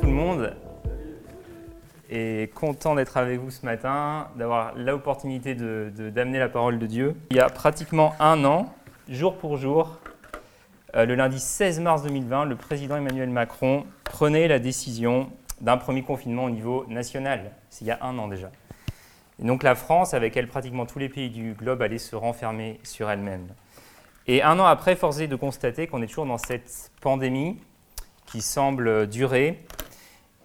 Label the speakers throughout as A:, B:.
A: Tout le monde et content d'être avec vous ce matin, d'avoir l'opportunité d'amener de, d'amener la parole de Dieu. Il y a pratiquement un an, jour pour jour, euh, le lundi 16 mars 2020, le président Emmanuel Macron prenait la décision d'un premier confinement au niveau national. C'est il y a un an déjà. Et donc la France, avec elle pratiquement tous les pays du globe, allait se renfermer sur elle-même. Et un an après, force est de constater qu'on est toujours dans cette pandémie qui semble durer.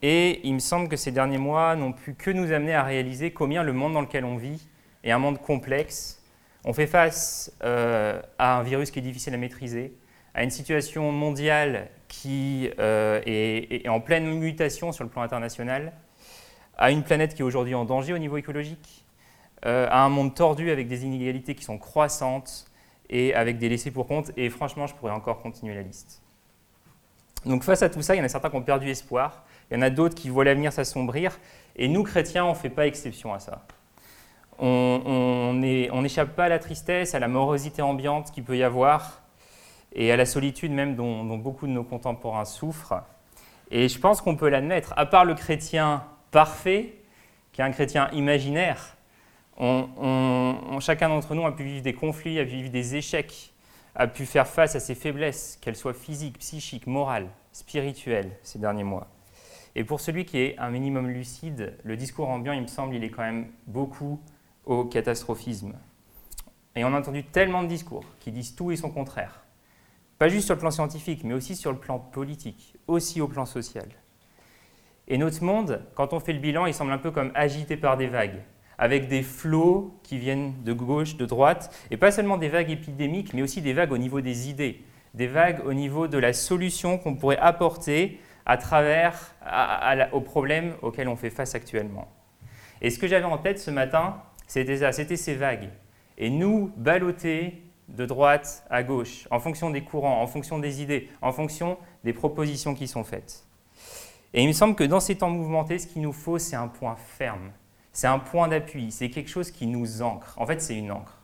A: Et il me semble que ces derniers mois n'ont pu que nous amener à réaliser combien le monde dans lequel on vit est un monde complexe. On fait face euh, à un virus qui est difficile à maîtriser, à une situation mondiale qui euh, est, en pleine mutation sur le plan international, à une planète qui est aujourd'hui en danger au niveau écologique, euh, à un monde tordu avec des inégalités qui sont croissantes et avec des laissés pour compte. Et franchement, je pourrais encore continuer la liste. Donc face à tout ça, il y en a certains qui ont perdu espoir, il y en a d'autres qui voient l'avenir s'assombrir, et nous, chrétiens, on ne fait pas exception à ça. On n'échappe pas à la tristesse, à la morosité ambiante qu'il peut y avoir, et à la solitude même dont beaucoup de nos contemporains souffrent. Et je pense qu'on peut l'admettre, à part le chrétien parfait, qui est un chrétien imaginaire. chacun d'entre nous a pu vivre des conflits, a pu vivre des échecs, a pu faire face à ses faiblesses, qu'elles soient physiques, psychiques, morales, spirituelles, ces derniers mois. Et pour celui qui est un minimum lucide, le discours ambiant, il me semble, il est quand même beaucoup au catastrophisme. Et on a entendu tellement de discours qui disent tout et son contraire. Pas juste sur le plan scientifique, mais aussi sur le plan politique, aussi au plan social. Et notre monde, quand on fait le bilan, il semble un peu comme agité par des vagues, avec des flots qui viennent de gauche, de droite, et pas seulement des vagues épidémiques, mais aussi des vagues au niveau des idées, des vagues au niveau de la solution qu'on pourrait apporter à travers aux problèmes auxquels on fait face actuellement. Et ce que j'avais en tête ce matin, c'était ça, c'était ces vagues. Et nous, ballottés de droite à gauche, en fonction des courants, en fonction des idées, en fonction des propositions qui sont faites. Et il me semble que dans ces temps mouvementés, ce qu'il nous faut, c'est un point ferme. C'est un point d'appui. C'est quelque chose qui nous ancre. En fait, c'est une encre.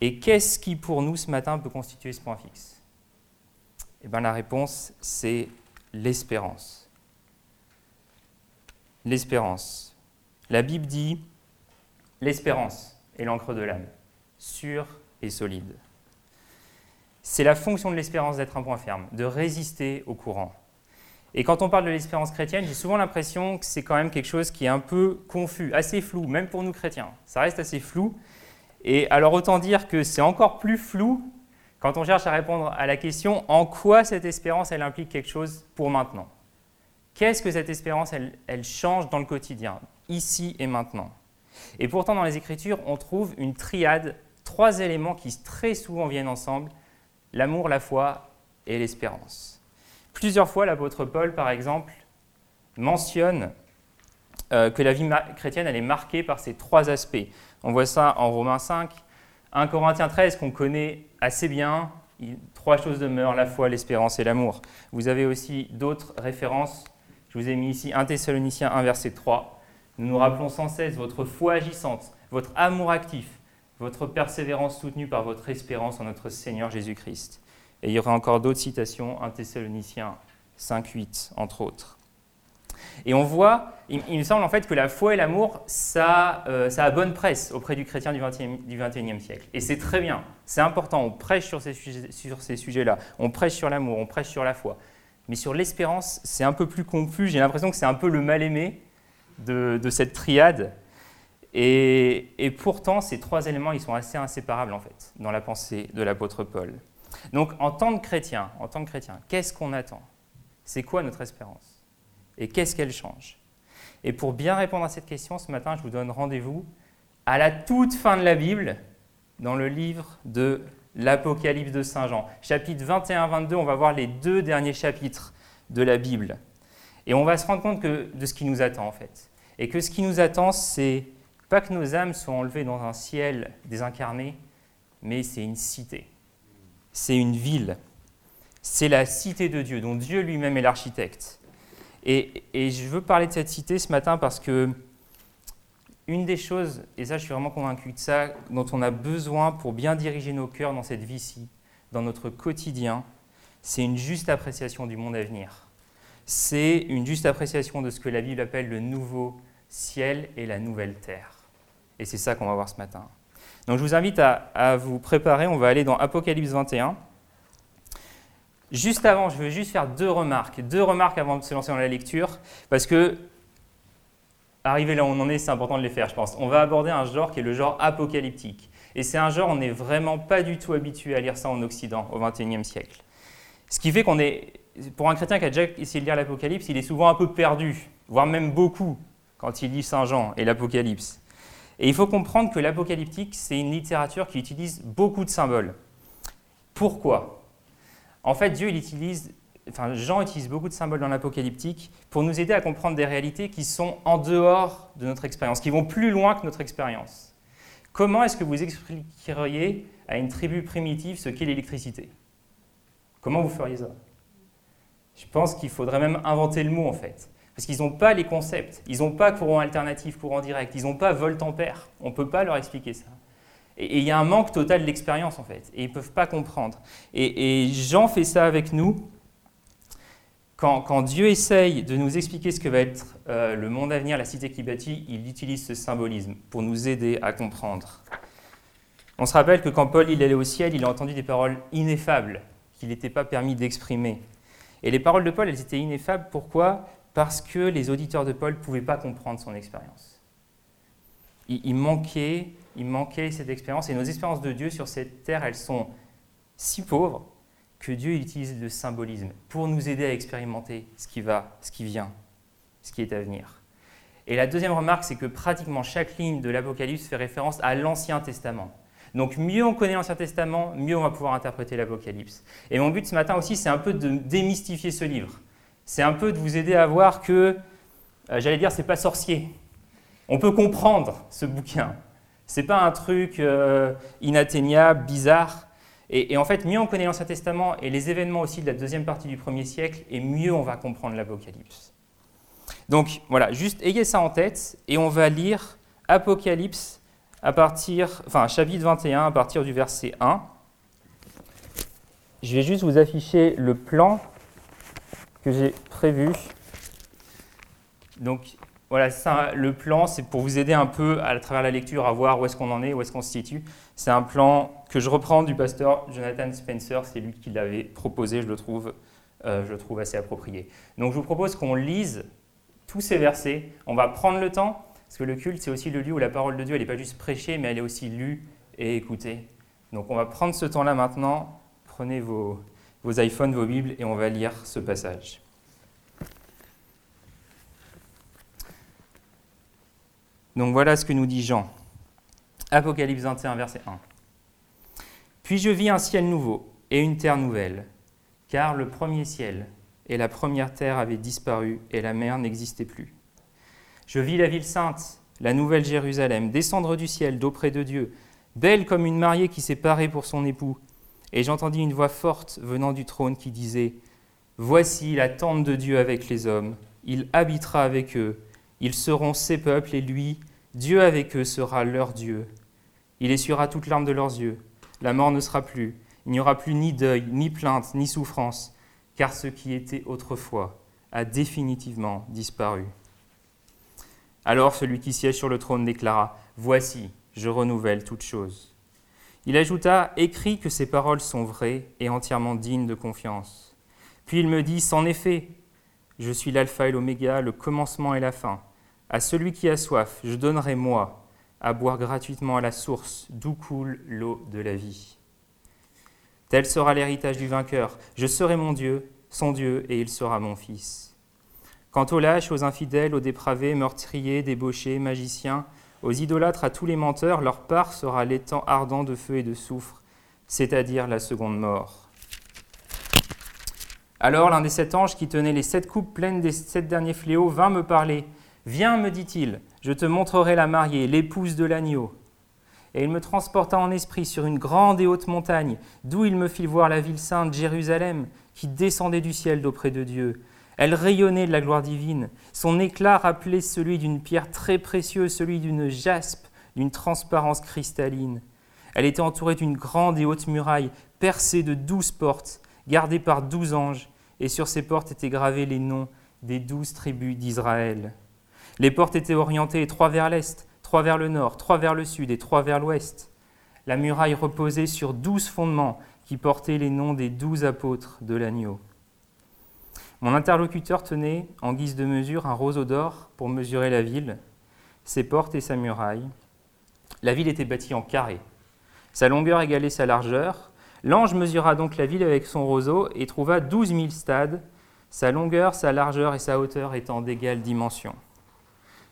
A: Et qu'est-ce qui, pour nous, ce matin, peut constituer ce point fixe? Eh bien, la réponse, c'est l'espérance. L'espérance. La Bible dit l'espérance est l'encre de l'âme, sûre et solide. C'est la fonction de l'espérance d'être un point ferme, de résister au courant, et quand on parle de l'espérance chrétienne, j'ai souvent l'impression que c'est quand même quelque chose qui est un peu confus, assez flou, même pour nous chrétiens. Ça reste assez flou. Et alors autant dire que c'est encore plus flou quand on cherche à répondre à la question en quoi cette espérance, elle implique quelque chose pour maintenant? Qu'est-ce que cette espérance, elle, change dans le quotidien, ici et maintenant? Et pourtant, dans les Écritures, on trouve une triade, trois éléments qui très souvent viennent ensemble, l'amour, la foi et l'espérance. Plusieurs fois, l'apôtre Paul, par exemple, mentionne euh, que la vie chrétienne elle est marquée par ces trois aspects. On voit ça en Romains 5, 1 Corinthiens 13 qu'on connaît assez bien. Trois choses demeurent, la foi, l'espérance et l'amour. Vous avez aussi d'autres références. Je vous ai mis ici 1 Thessaloniciens 1 verset 3. Nous nous rappelons sans cesse votre foi agissante, votre amour actif, votre persévérance soutenue par votre espérance en notre Seigneur Jésus-Christ. Et il y aura encore d'autres citations, 1 Thessaloniciens 5.8, entre autres. Et on voit, il, me semble en fait que la foi et l'amour, ça, euh, ça a bonne presse auprès du chrétien du, 20 du 21e siècle. Et c'est très bien, c'est important, on prêche sur ces, sujets, sur ces sujets-là, on prêche sur l'amour, on prêche sur la foi. Mais sur l'espérance, c'est un peu plus confus, j'ai l'impression que c'est un peu le mal-aimé de, de, cette triade. Et, et pourtant, ces trois éléments, ils sont assez inséparables en fait, dans la pensée de l'apôtre Paul. Donc en tant que chrétien, en tant que chrétien, qu'est-ce qu'on attend? C'est quoi notre espérance? Et qu'est-ce qu'elle change? Et pour bien répondre à cette question, ce matin, je vous donne rendez-vous à la toute fin de la Bible, dans le livre de l'Apocalypse de Saint Jean. Chapitre 21-22, on va voir les deux derniers chapitres de la Bible. Et on va se rendre compte de ce qui nous attend en fait. Et que ce qui nous attend, c'est pas que nos âmes soient enlevées dans un ciel désincarné, mais c'est une cité c'est une ville. C'est la cité de Dieu, dont Dieu lui-même est l'architecte. Et, je veux parler de cette cité ce matin parce que une des choses, et ça je suis vraiment convaincu de ça, dont on a besoin pour bien diriger nos cœurs dans cette vie-ci, dans notre quotidien, c'est une juste appréciation du monde à venir. c'est une juste appréciation de ce que la Bible appelle le nouveau ciel et la nouvelle terre. Et c'est ça qu'on va voir ce matin. Donc je vous invite à, vous préparer, on va aller dans Apocalypse 21. Juste avant, je veux juste faire deux remarques, deux remarques avant de se lancer dans la lecture, parce que arriver là où on en est, c'est important de les faire, je pense. On va aborder un genre qui est le genre apocalyptique. Et c'est un genre, on n'est vraiment pas du tout habitué à lire ça en Occident au XXIe siècle. Ce qui fait qu'on est, pour un chrétien qui a déjà essayé de lire l'Apocalypse, il est souvent un peu perdu, voire même beaucoup, quand il lit Saint Jean et l'Apocalypse. Et il faut comprendre que l'apocalyptique, c'est une littérature qui utilise beaucoup de symboles. Pourquoi? En fait, Dieu, il utilise, enfin, Jean utilise beaucoup de symboles dans l'apocalyptique pour nous aider à comprendre des réalités qui sont en dehors de notre expérience, qui vont plus loin que notre expérience. Comment est-ce que vous expliqueriez à une tribu primitive ce qu'est l'électricité? Comment vous feriez ça? Je pense qu'il faudrait même inventer le mot en fait. Parce qu'ils n'ont pas les concepts, ils n'ont pas courant alternatif, courant direct, ils n'ont pas volt-ampère. On ne peut pas leur expliquer ça. Et il y a un manque total d'expérience en fait, et ils ne peuvent pas comprendre. Et, Jean fait ça avec nous. Quand, Dieu essaye de nous expliquer ce que va être euh, le monde à venir, la cité qui bâtit, il utilise ce symbolisme pour nous aider à comprendre. On se rappelle que quand Paul il allait au ciel, il a entendu des paroles ineffables qu'il n'était pas permis d'exprimer. Et les paroles de Paul, elles étaient ineffables. Pourquoi? Parce que les auditeurs de Paul ne pouvaient pas comprendre son expérience. Il, manquait, il manquait cette expérience, et nos expériences de Dieu sur cette terre, elles sont si pauvres que Dieu utilise le symbolisme pour nous aider à expérimenter ce qui va, ce qui vient, ce qui est à venir. Et la deuxième remarque, c'est que pratiquement chaque ligne de l'Apocalypse fait référence à l'Ancien Testament. Donc mieux on connaît l'Ancien Testament, mieux on va pouvoir interpréter l'Apocalypse. Et mon but ce matin aussi, c'est un peu de démystifier ce livre c'est un peu de vous aider à voir que, euh, j'allais dire, c'est pas sorcier. On peut comprendre ce bouquin. C'est pas un truc euh, inatteignable, bizarre. Et, en fait, mieux on connaît l'Ancien Testament et les événements aussi de la deuxième partie du premier siècle, et mieux on va comprendre l'Apocalypse. Donc voilà, juste ayez ça en tête, et on va lire Apocalypse à partir, enfin chapitre 21 à partir du verset 1. Je vais juste vous afficher le plan que j'ai prévu. Donc voilà, ça, le plan, c'est pour vous aider un peu à, travers la lecture à voir où est-ce qu'on en est, où est-ce qu'on se situe. C'est un plan que je reprends du pasteur Jonathan Spencer, c'est lui qui l'avait proposé, je le trouve, euh, je le trouve assez approprié. Donc je vous propose qu'on lise tous ces versets. On va prendre le temps, parce que le culte, c'est aussi le lieu où la parole de Dieu, elle n'est pas juste prêchée, mais elle est aussi lue et écoutée. Donc on va prendre ce temps-là maintenant. Prenez vos, vos iPhones, vos Bibles, et on va lire ce passage. Donc voilà ce que nous dit Jean. Apocalypse 21, verset 1. Puis je vis un ciel nouveau et une terre nouvelle, car le premier ciel et la première terre avaient disparu et la mer n'existait plus. Je vis la ville sainte, la nouvelle Jérusalem, descendre du ciel d'auprès de Dieu, belle comme une mariée qui s'est parée pour son époux. Et j'entendis une voix forte venant du trône qui disait Voici la tente de Dieu avec les hommes. Il habitera avec eux. Ils seront ses peuples et lui, Dieu avec eux sera leur Dieu. Il essuiera toute larme de leurs yeux. La mort ne sera plus. Il n'y aura plus ni deuil, ni plainte, ni souffrance, car ce qui était autrefois a définitivement disparu. Alors celui qui siège sur le trône déclara Voici, je renouvelle toutes choses. Il ajouta Écris que ces paroles sont vraies et entièrement dignes de confiance. Puis il me dit C'en est. Je suis l'alpha et l'oméga, le commencement et la fin. À celui qui a soif, je donnerai moi à boire gratuitement à la source d'où coule l'eau de la vie. Tel sera l'héritage du vainqueur. Je serai mon Dieu, son Dieu, et il sera mon fils. Quant aux lâches, aux infidèles, aux dépravés, meurtriers, débauchés, magiciens, aux idolâtres, à tous les menteurs, leur part sera l'étang ardent de feu et de soufre, c'est-à-dire la seconde mort. Alors l'un des sept anges qui tenait les sept coupes pleines des sept derniers fléaux vint me parler. Viens, me dit-il, je te montrerai la mariée, l'épouse de l'agneau. Et il me transporta en esprit sur une grande et haute montagne, d'où il me fit voir la ville sainte Jérusalem, qui descendait du ciel d'auprès de Dieu. Elle rayonnait de la gloire divine. Son éclat rappelait celui d'une pierre très précieuse, celui d'une jaspe, d'une transparence cristalline. Elle était entourée d'une grande et haute muraille, percée de douze portes, gardée par douze anges et sur ces portes étaient gravés les noms des douze tribus d'Israël. Les portes étaient orientées trois vers l'est, trois vers le nord, trois vers le sud et trois vers l'ouest. La muraille reposait sur douze fondements qui portaient les noms des douze apôtres de l'agneau. Mon interlocuteur tenait, en guise de mesure, un roseau d'or pour mesurer la ville, ses portes et sa muraille. La ville était bâtie en carré. Sa longueur égalait sa largeur. L'ange mesura donc la ville avec son roseau et trouva douze mille stades, sa longueur, sa largeur et sa hauteur étant d'égale dimension.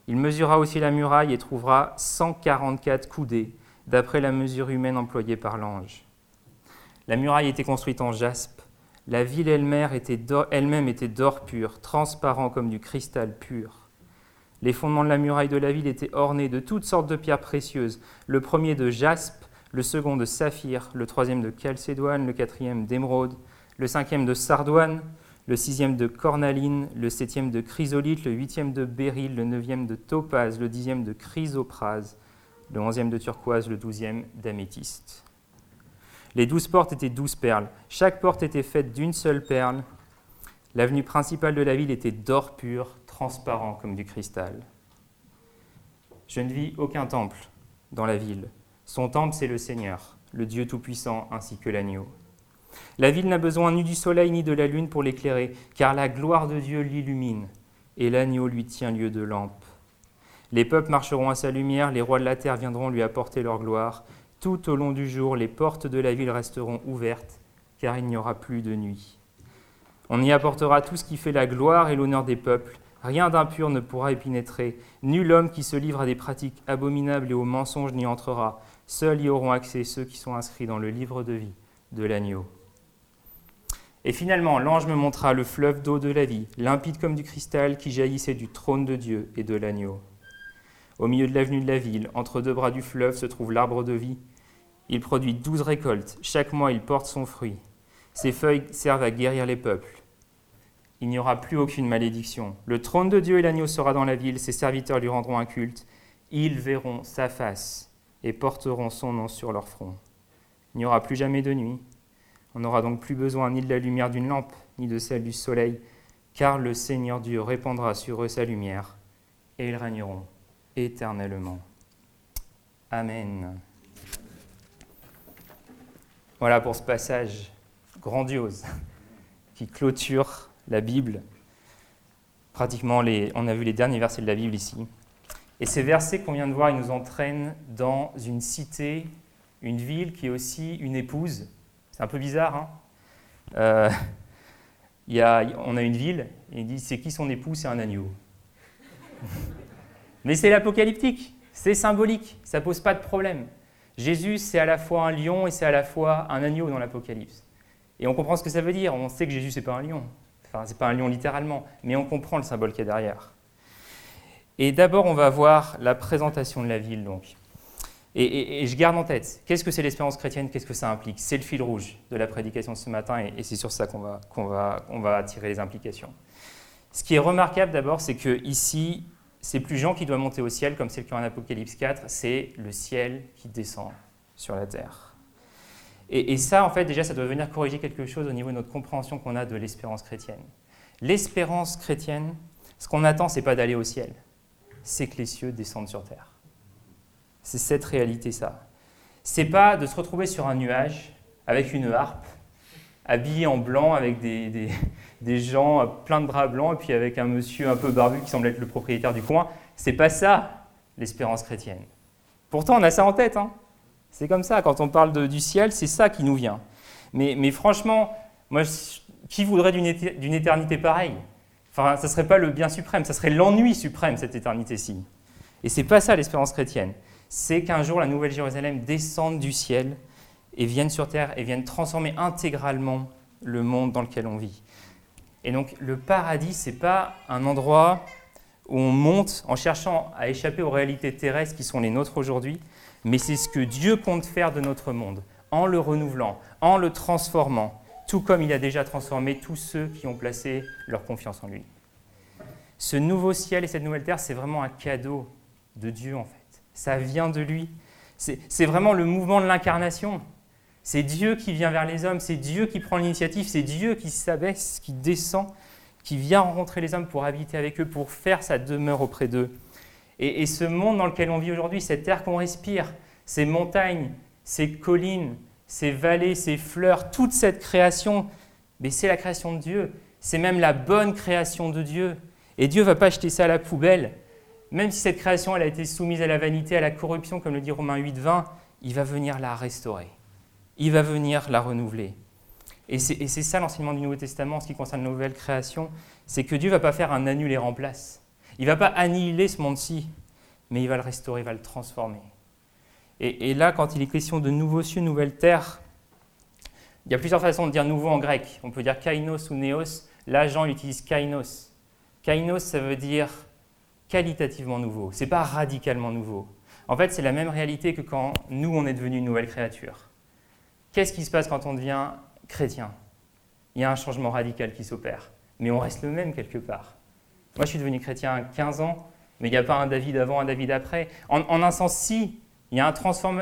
A: Il mesura aussi la muraille et trouvera 144 coudées, d'après la mesure humaine employée par l'ange. La muraille était construite en jaspe. La ville elle-même était, d'or pur, transparent comme du cristal pur. Les fondements de la muraille de la ville étaient ornés de toutes sortes de pierres précieuses, le premier de jaspe, le second de saphir, le troisième de chalcédoine, le quatrième d'émeraude, le cinquième de sardoine, le sixième de cornaline, le septième de chrysolite, le huitième de béryl, le neuvième de topaze, le dixième de chrysoprase, le onzième de turquoise, le douzième d'améthyste. Les douze portes étaient douze perles. Chaque porte était faite d'une seule perle. L'avenue principale de la ville était d'or pur, transparent comme du cristal. Je ne vis aucun temple dans la ville. Son temple, c'est le Seigneur, le Dieu Tout-Puissant, ainsi que l'agneau. La ville n'a besoin ni du soleil ni de la lune pour l'éclairer, car la gloire de Dieu l'illumine, et l'agneau lui tient lieu de lampe. Les peuples marcheront à sa lumière, les rois de la terre viendront lui apporter leur gloire. Tout au long du jour, les portes de la ville resteront ouvertes, car il n'y aura plus de nuit. On y apportera tout ce qui fait la gloire et l'honneur des peuples. Rien d'impur ne pourra y pénétrer. Nul homme qui se livre à des pratiques abominables et aux mensonges n'y entrera. Seuls y auront accès ceux qui sont inscrits dans le livre de vie de l'agneau. Et finalement, l'ange me montra le fleuve d'eau de la vie, limpide comme du cristal, qui jaillissait du trône de Dieu et de l'agneau. Au milieu de l'avenue de la ville, entre deux bras du fleuve, se trouve l'arbre de vie. Il produit douze récoltes. Chaque mois, il porte son fruit. Ses feuilles servent à guérir les peuples. Il n'y aura plus aucune malédiction. Le trône de Dieu et l'agneau sera dans la ville. Ses serviteurs lui rendront un culte. Ils verront sa face et porteront son nom sur leur front. Il n'y aura plus jamais de nuit. On n'aura donc plus besoin ni de la lumière d'une lampe, ni de celle du soleil, car le Seigneur Dieu répandra sur eux sa lumière, et ils régneront éternellement. Amen. Voilà pour ce passage grandiose qui clôture la Bible. Pratiquement, on a vu les derniers versets de la Bible ici. Et ces versets qu'on vient de voir, ils nous entraînent dans une cité, une ville qui est aussi une épouse, c'est un peu bizarre. Hein euh, y a, on a une ville, et il dit c'est qui son époux? C'est un agneau. Mais c'est l'apocalyptique, c'est symbolique, ça pose pas de problème. Jésus, c'est à la fois un lion et c'est à la fois un agneau dans l'Apocalypse. Et on comprend ce que ça veut dire. On sait que Jésus, c'est pas un lion. Enfin, c'est pas un lion littéralement, mais on comprend le symbole qui est derrière. Et d'abord, on va voir la présentation de la ville. Donc. Et, je garde en tête, qu'est-ce que c'est l'espérance chrétienne, qu'est-ce que ça implique? C'est le fil rouge de la prédication de ce matin, et, c'est sur ça qu'on va, va tirer les implications. Ce qui est remarquable d'abord, c'est que ici, c'est plus Jean qui doit monter au ciel, comme c'est le cas en Apocalypse 4, c'est le ciel qui descend sur la terre. Et, ça, en fait, déjà, ça doit venir corriger quelque chose au niveau de notre compréhension qu'on a de l'espérance chrétienne. L'espérance chrétienne, ce qu'on attend, c'est pas d'aller au ciel, c'est que les cieux descendent sur terre. C'est cette réalité, ça. C'est pas de se retrouver sur un nuage avec une harpe, habillé en blanc avec des, des, gens plein de draps blancs et puis avec un monsieur un peu barbu qui semble être le propriétaire du coin. C'est pas ça l'espérance chrétienne. Pourtant, on a ça en tête. Hein. C'est comme ça. Quand on parle du ciel, c'est ça qui nous vient. Mais, franchement, moi, qui voudrait d'une éternité pareille? Enfin, ça serait pas le bien suprême, ça serait l'ennui suprême cette éternité-ci. Et c'est pas ça l'espérance chrétienne c'est qu'un jour la Nouvelle Jérusalem descende du ciel et vienne sur terre et vienne transformer intégralement le monde dans lequel on vit. Et donc le paradis, ce n'est pas un endroit où on monte en cherchant à échapper aux réalités terrestres qui sont les nôtres aujourd'hui, mais c'est ce que Dieu compte faire de notre monde, en le renouvelant, en le transformant, tout comme il a déjà transformé tous ceux qui ont placé leur confiance en lui. Ce nouveau ciel et cette nouvelle terre, c'est vraiment un cadeau de Dieu en fait ça vient de lui. C'est vraiment le mouvement de l'incarnation. C'est Dieu qui vient vers les hommes, c'est Dieu qui prend l'initiative, c'est Dieu qui s'abaisse, qui descend, qui vient rencontrer les hommes pour habiter avec eux, pour faire sa demeure auprès d'eux. Et, ce monde dans lequel on vit aujourd'hui, cet air qu'on respire, ces montagnes, ces collines, ces vallées, ces fleurs, toute cette création, mais c'est la création de Dieu. C'est même la bonne création de Dieu. Et Dieu ne va pas jeter ça à la poubelle. Même si cette création elle a été soumise à la vanité, à la corruption, comme le dit Romains 8, 20, il va venir la restaurer. Il va venir la renouveler. Et c'est ça l'enseignement du Nouveau Testament en ce qui concerne la nouvelle création, c'est que Dieu ne va pas faire un annul et remplace. Il ne va pas annihiler ce monde-ci, mais il va le restaurer, il va le transformer. Et, et, là, quand il est question de nouveaux cieux, nouvelle terre, il y a plusieurs façons de dire nouveau en grec. On peut dire kainos ou néos. Là, Jean utilise kainos. Kainos, ça veut dire qualitativement nouveau. Ce n'est pas radicalement nouveau. En fait, c'est la même réalité que quand nous, on est devenu une nouvelle créature. Qu'est-ce qui se passe quand on devient chrétien? Il y a un changement radical qui s'opère. Mais on reste le même quelque part. Moi, je suis devenu chrétien à 15 ans, mais il n'y a pas un David avant, un David après. En, en un sens, si, il y, a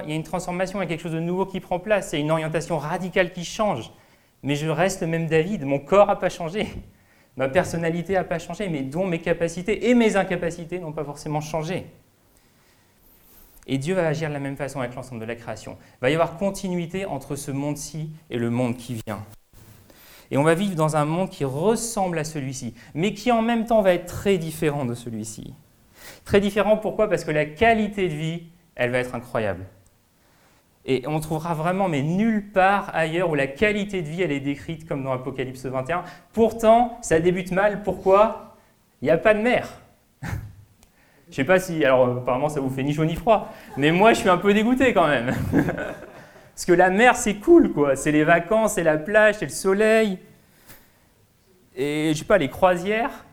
A: il y, a une transformation, il y a quelque chose de nouveau qui prend place, il y a une orientation radicale qui change. Mais je reste le même David, mon corps n'a pas changé, ma personnalité n'a pas changé, mais dont mes capacités et mes incapacités n'ont pas forcément changé. Et Dieu va agir de la même façon avec l'ensemble de la création. Il va y avoir continuité entre ce monde-ci et le monde qui vient. Et on va vivre dans un monde qui ressemble à celui-ci, mais qui en même temps va être très différent de celui-ci. Très différent, pourquoi? Parce que la qualité de vie elle va être incroyable. Et on trouvera vraiment, mais nulle part ailleurs où la qualité de vie, elle est décrite comme dans Apocalypse 21. Pourtant, ça débute mal. Pourquoi? Il n'y a pas de mer. je ne sais pas si, alors apparemment ça vous fait ni chaud ni froid, mais moi je suis un peu dégoûté quand même. Parce que la mer, c'est cool, quoi. C'est les vacances, c'est la plage, c'est le soleil. Et je sais pas, les croisières.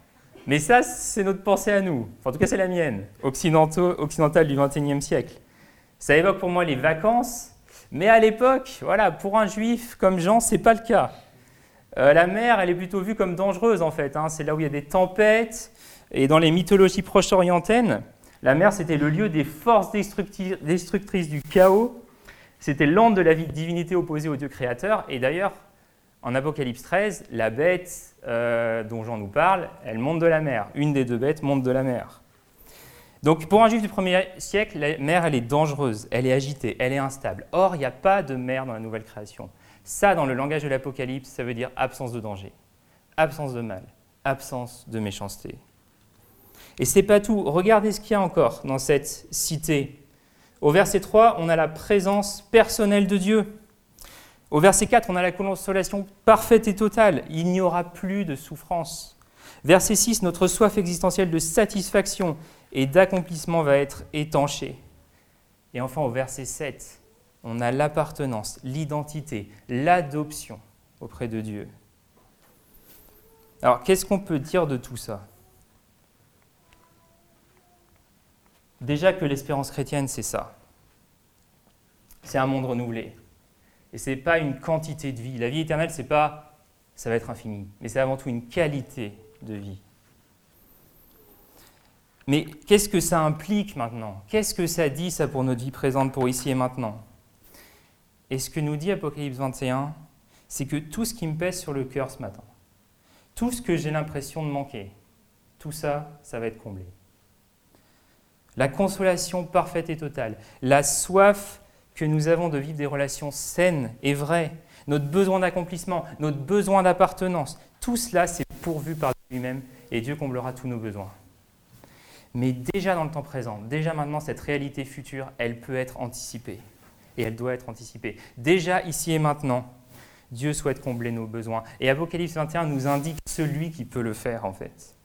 A: Mais ça, c'est notre pensée à nous. en tout cas, c'est la mienne, occidentale du XXIe siècle. Ça évoque pour moi les vacances, mais à l'époque, voilà, pour un juif comme Jean, c'est pas le cas. Euh, la mer, elle est plutôt vue comme dangereuse en fait. Hein. C'est là où il y a des tempêtes. Et dans les mythologies proches orientaines, la mer, c'était le lieu des forces destructrices du chaos. C'était l'antre de la divinité opposée au Dieu créateur. Et d'ailleurs, en Apocalypse 13, la bête euh, dont Jean nous parle, elle monte de la mer. Une des deux bêtes monte de la mer. Donc pour un juif du premier siècle, la mer, elle est dangereuse, elle est agitée, elle est instable. Or, il n'y a pas de mer dans la nouvelle création. Ça, dans le langage de l'Apocalypse, ça veut dire absence de danger, absence de mal, absence de méchanceté. Et c'est pas tout. Regardez ce qu'il y a encore dans cette cité. Au verset 3, on a la présence personnelle de Dieu. Au verset 4, on a la consolation parfaite et totale. Il n'y aura plus de souffrance. Verset 6, notre soif existentielle de satisfaction et d'accomplissement va être étanchée. Et enfin, au verset 7, on a l'appartenance, l'identité, l'adoption auprès de Dieu. Alors, qu'est-ce qu'on peut dire de tout ça? Déjà que l'espérance chrétienne, c'est ça. C'est un monde renouvelé. Et ce n'est pas une quantité de vie. La vie éternelle, c'est pas ça va être infini, mais c'est avant tout une qualité de vie. Mais qu'est-ce que ça implique maintenant? Qu'est-ce que ça dit ça pour notre vie présente, pour ici et maintenant? Et ce que nous dit Apocalypse 21, c'est que tout ce qui me pèse sur le cœur ce matin, tout ce que j'ai l'impression de manquer, tout ça, ça va être comblé. La consolation parfaite et totale, la soif que nous avons de vivre des relations saines et vraies, notre besoin d'accomplissement, notre besoin d'appartenance, tout cela, c'est pourvu par lui-même et Dieu comblera tous nos besoins. Mais déjà dans le temps présent, déjà maintenant, cette réalité future, elle peut être anticipée. Et elle doit être anticipée. Déjà ici et maintenant, Dieu souhaite combler nos besoins. Et Apocalypse 21 nous indique celui qui peut le faire, en fait.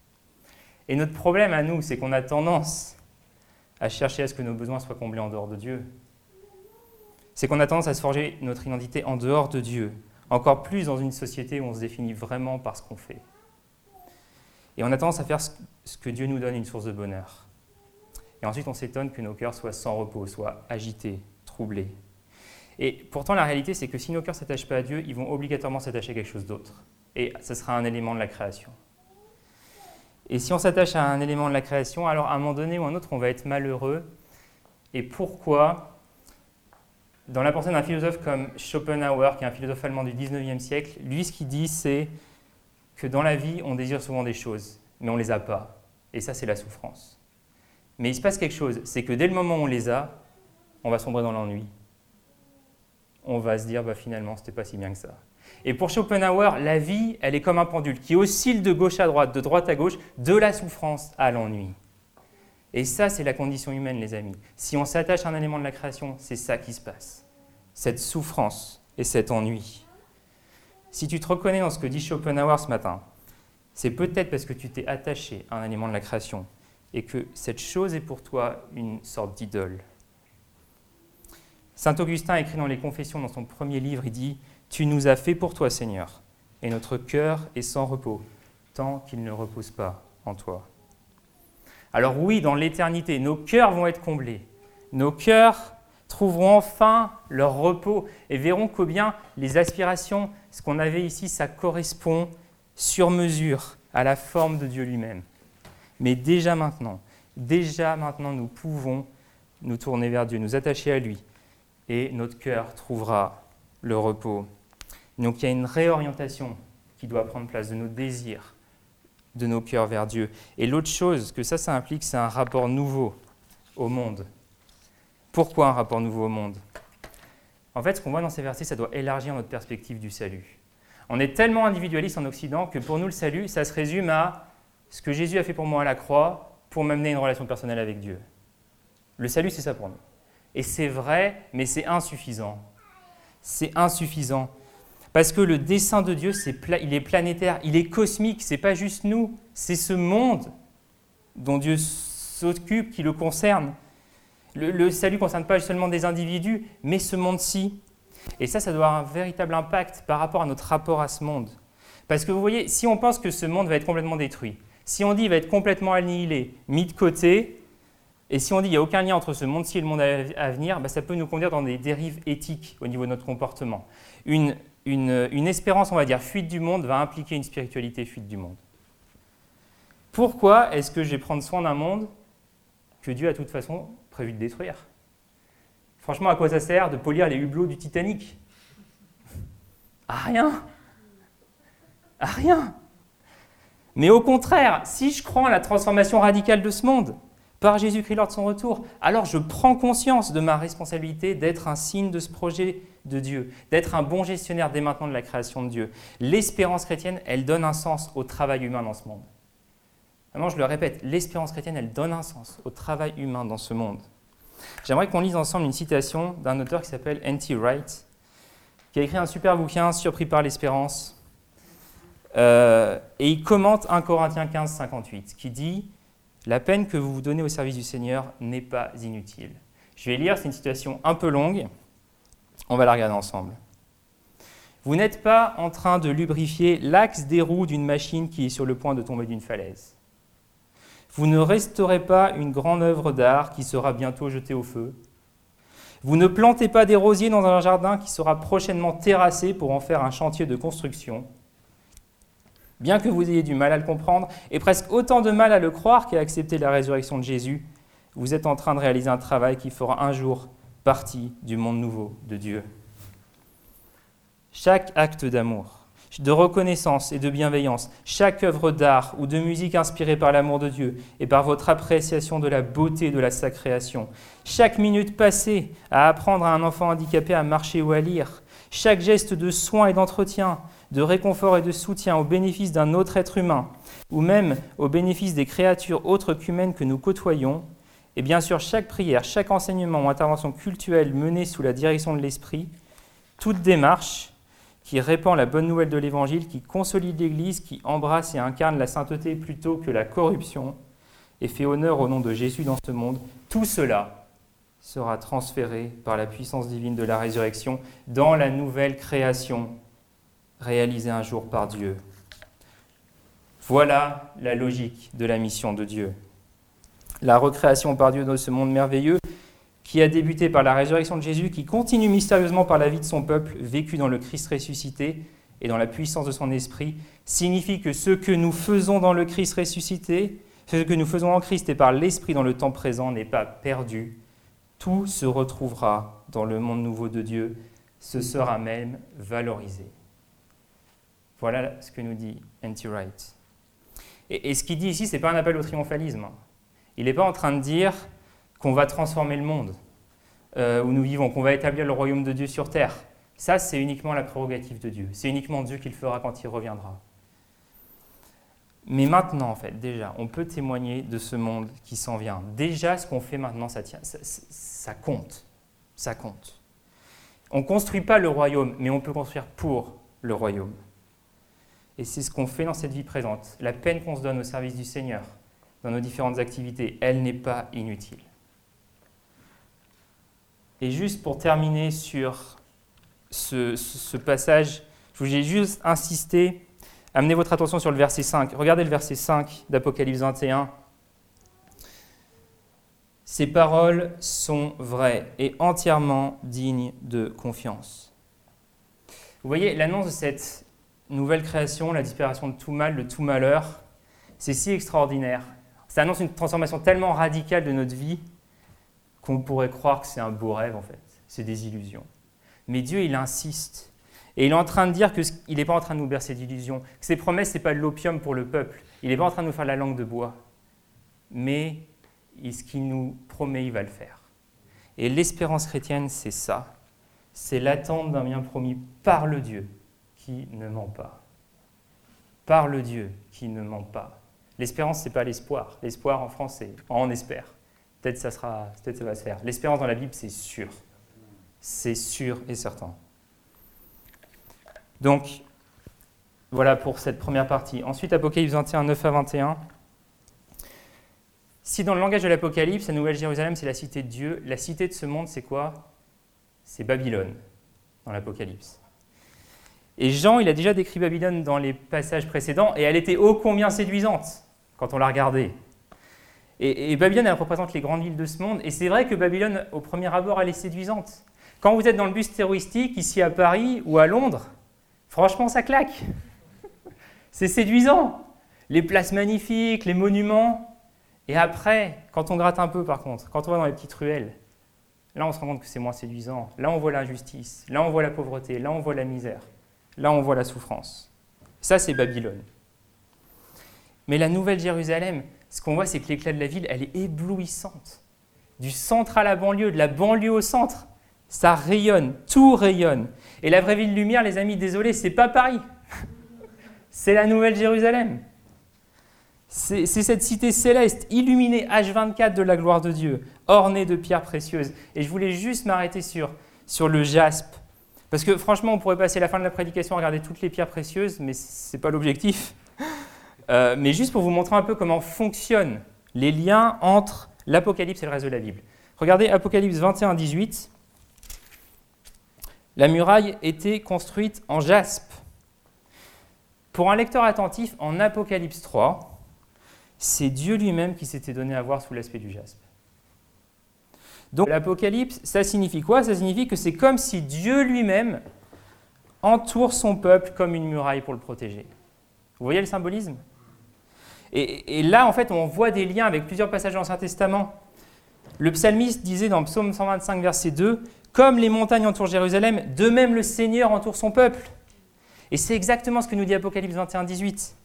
A: Et notre problème à nous, c'est qu'on a tendance à chercher à ce que nos besoins soient comblés en dehors de Dieu c'est qu'on a tendance à se forger notre identité en dehors de Dieu, encore plus dans une société où on se définit vraiment par ce qu'on fait. Et on a tendance à faire ce que Dieu nous donne une source de bonheur. Et ensuite, on s'étonne que nos cœurs soient sans repos, soient agités, troublés. Et pourtant, la réalité, c'est que si nos cœurs ne s'attachent pas à Dieu, ils vont obligatoirement s'attacher à quelque chose d'autre. Et ce sera un élément de la création. Et si on s'attache à un élément de la création, alors à un moment donné ou à un autre, on va être malheureux. Et pourquoi dans la pensée d'un philosophe comme Schopenhauer, qui est un philosophe allemand du 19e siècle, lui, ce qu'il dit, c'est que dans la vie, on désire souvent des choses, mais on ne les a pas. Et ça, c'est la souffrance. Mais il se passe quelque chose, c'est que dès le moment où on les a, on va sombrer dans l'ennui. On va se dire, bah, finalement, c'était pas si bien que ça. Et pour Schopenhauer, la vie, elle est comme un pendule qui oscille de gauche à droite, de droite à gauche, de la souffrance à l'ennui. Et ça, c'est la condition humaine, les amis. Si on s'attache à un élément de la création, c'est ça qui se passe. Cette souffrance et cet ennui. Si tu te reconnais dans ce que dit Schopenhauer ce matin, c'est peut-être parce que tu t'es attaché à un élément de la création et que cette chose est pour toi une sorte d'idole. Saint Augustin écrit dans les Confessions, dans son premier livre, il dit Tu nous as fait pour toi, Seigneur, et notre cœur est sans repos, tant qu'il ne repose pas en toi. Alors oui, dans l'éternité, nos cœurs vont être comblés. Nos cœurs trouveront enfin leur repos et verront combien les aspirations, ce qu'on avait ici, ça correspond sur mesure à la forme de Dieu lui-même. Mais déjà maintenant, déjà maintenant, nous pouvons nous tourner vers Dieu, nous attacher à lui, et notre cœur trouvera le repos. Donc il y a une réorientation qui doit prendre place de nos désirs, de nos cœurs vers Dieu. Et l'autre chose que ça, ça implique, c'est un rapport nouveau au monde. Pourquoi un rapport nouveau au monde? En fait, ce qu'on voit dans ces versets, ça doit élargir notre perspective du salut. On est tellement individualiste en Occident que pour nous, le salut, ça se résume à ce que Jésus a fait pour moi à la croix pour m'amener une relation personnelle avec Dieu. Le salut, c'est ça pour nous. Et c'est vrai, mais c'est insuffisant. C'est insuffisant. Parce que le dessein de Dieu, il est planétaire, il est cosmique, c'est pas juste nous, c'est ce monde dont Dieu s'occupe, qui le concerne. Le, salut ne concerne pas seulement des individus, mais ce monde-ci. Et ça, ça doit avoir un véritable impact par rapport à notre rapport à ce monde. Parce que vous voyez, si on pense que ce monde va être complètement détruit, si on dit qu'il va être complètement annihilé, mis de côté, et si on dit qu'il n'y a aucun lien entre ce monde-ci et le monde à venir, bah, ça peut nous conduire dans des dérives éthiques au niveau de notre comportement. Une, une, espérance, on va dire, fuite du monde va impliquer une spiritualité fuite du monde. Pourquoi est-ce que je vais prendre soin d'un monde que Dieu a de toute façon prévu de détruire? Franchement, à quoi ça sert de polir les hublots du Titanic? À rien. À rien. Mais au contraire, si je crois à la transformation radicale de ce monde, par Jésus-Christ lors de son retour, alors je prends conscience de ma responsabilité d'être un signe de ce projet de Dieu, d'être un bon gestionnaire dès maintenant de la création de Dieu. L'espérance chrétienne, elle donne un sens au travail humain dans ce monde. Vraiment, je le répète, l'espérance chrétienne, elle donne un sens au travail humain dans ce monde. J'aimerais qu'on lise ensemble une citation d'un auteur qui s'appelle N.T. Wright, qui a écrit un super bouquin, Surpris par l'espérance. Euh, et il commente 1 Corinthiens 15, 58, qui dit La peine que vous vous donnez au service du Seigneur n'est pas inutile. Je vais lire, c'est une citation un peu longue. On va la regarder ensemble. Vous n'êtes pas en train de lubrifier l'axe des roues d'une machine qui est sur le point de tomber d'une falaise. Vous ne resterez pas une grande œuvre d'art qui sera bientôt jetée au feu. Vous ne plantez pas des rosiers dans un jardin qui sera prochainement terrassé pour en faire un chantier de construction. Bien que vous ayez du mal à le comprendre, et presque autant de mal à le croire qu'à accepter la résurrection de Jésus, vous êtes en train de réaliser un travail qui fera un jour partie du monde nouveau de Dieu. Chaque acte d'amour, de reconnaissance et de bienveillance, chaque œuvre d'art ou de musique inspirée par l'amour de Dieu et par votre appréciation de la beauté de la sacréation, chaque minute passée à apprendre à un enfant handicapé à marcher ou à lire, chaque geste de soin et d'entretien, de réconfort et de soutien au bénéfice d'un autre être humain, ou même au bénéfice des créatures autres qu'humaines que nous côtoyons, et bien sûr, chaque prière, chaque enseignement ou intervention cultuelle menée sous la direction de l'Esprit, toute démarche qui répand la bonne nouvelle de l'Évangile, qui consolide l'Église, qui embrasse et incarne la sainteté plutôt que la corruption, et fait honneur au nom de Jésus dans ce monde, tout cela sera transféré par la puissance divine de la résurrection dans la nouvelle création réalisée un jour par Dieu. Voilà la logique de la mission de Dieu la recréation par Dieu de ce monde merveilleux, qui a débuté par la résurrection de Jésus, qui continue mystérieusement par la vie de son peuple, vécu dans le Christ ressuscité et dans la puissance de son esprit, signifie que ce que nous faisons dans le Christ ressuscité, ce que nous faisons en Christ et par l'esprit dans le temps présent n'est pas perdu. Tout se retrouvera dans le monde nouveau de Dieu se sera même valorisé. Voilà ce que nous dit N.T. Wright. Et, ce qu'il dit ici, ce n'est pas un appel au triomphalisme. Il n'est pas en train de dire qu'on va transformer le monde euh, où nous vivons, qu'on va établir le royaume de Dieu sur terre. Ça, c'est uniquement la prérogative de Dieu. C'est uniquement Dieu qui le fera quand il reviendra. Mais maintenant, en fait, déjà, on peut témoigner de ce monde qui s'en vient. Déjà, ce qu'on fait maintenant, ça, tient, ça, compte. Ça compte. On ne construit pas le royaume, mais on peut construire pour le royaume. Et c'est ce qu'on fait dans cette vie présente. La peine qu'on se donne au service du Seigneur, dans nos différentes activités, elle n'est pas inutile. Et juste pour terminer sur ce, passage, je voulais juste insister Amenez votre attention sur le verset 5. Regardez le verset 5 d'Apocalypse 21. Ces paroles sont vraies et entièrement dignes de confiance. Vous voyez, l'annonce de cette nouvelle création, la disparition de tout mal, de tout malheur, c'est si extraordinaire. Ça annonce une transformation tellement radicale de notre vie qu'on pourrait croire que c'est un beau rêve en fait, c'est des illusions. Mais Dieu, il insiste. Et il est en train de dire qu'il n'est pas en train de nous bercer d'illusions, que ses promesses, ce n'est pas de l'opium pour le peuple. Il n'est pas en train de nous faire la langue de bois. Mais ce qu'il nous promet, il va le faire. Et l'espérance chrétienne, c'est ça. C'est l'attente d'un bien promis par le Dieu qui ne ment pas. Par le Dieu qui ne ment pas. L'espérance, ce n'est pas l'espoir. L'espoir en français, on espère. Peut-être ça, sera, peut ça va se faire. L'espérance dans la Bible, c'est sûr. C'est sûr et certain. Donc, voilà pour cette première partie. Ensuite, Apocalypse 21, 9 à 21. Si dans le langage de l'Apocalypse, la Nouvelle Jérusalem, c'est la cité de Dieu, la cité de ce monde, c'est quoi? C'est Babylone, dans l'Apocalypse. Et Jean, il a déjà décrit Babylone dans les passages précédents, et elle était ô combien séduisante quand on la regardait. Et, et Babylone, elle représente les grandes villes de ce monde, et c'est vrai que Babylone, au premier abord, elle est séduisante. Quand vous êtes dans le bus terroristique, ici à Paris ou à Londres, Franchement, ça claque. C'est séduisant. Les places magnifiques, les monuments. Et après, quand on gratte un peu, par contre, quand on va dans les petites ruelles, là, on se rend compte que c'est moins séduisant. Là, on voit l'injustice. Là, on voit la pauvreté. Là, on voit la misère. Là, on voit la souffrance. Ça, c'est Babylone. Mais la Nouvelle Jérusalem, ce qu'on voit, c'est que l'éclat de la ville, elle est éblouissante. Du centre à la banlieue, de la banlieue au centre, ça rayonne, tout rayonne. Et la vraie ville lumière, les amis, désolé, c'est pas Paris. c'est la Nouvelle Jérusalem. C'est cette cité céleste, illuminée H24 de la gloire de Dieu, ornée de pierres précieuses. Et je voulais juste m'arrêter sur, sur le jaspe. Parce que franchement, on pourrait passer la fin de la prédication à regarder toutes les pierres précieuses, mais ce n'est pas l'objectif. Euh, mais juste pour vous montrer un peu comment fonctionnent les liens entre l'Apocalypse et le reste de la Bible. Regardez Apocalypse 21, 18. La muraille était construite en jaspe. Pour un lecteur attentif, en Apocalypse 3, c'est Dieu lui-même qui s'était donné à voir sous l'aspect du jaspe. Donc l'Apocalypse, ça signifie quoi? Ça signifie que c'est comme si Dieu lui-même entoure son peuple comme une muraille pour le protéger. Vous voyez le symbolisme? Et, là, en fait, on voit des liens avec plusieurs passages dans l'Ancien Testament. Le psalmiste disait dans Psaume 125, verset 2, comme les montagnes entourent Jérusalem, de même le Seigneur entoure son peuple. Et c'est exactement ce que nous dit Apocalypse 21, 18,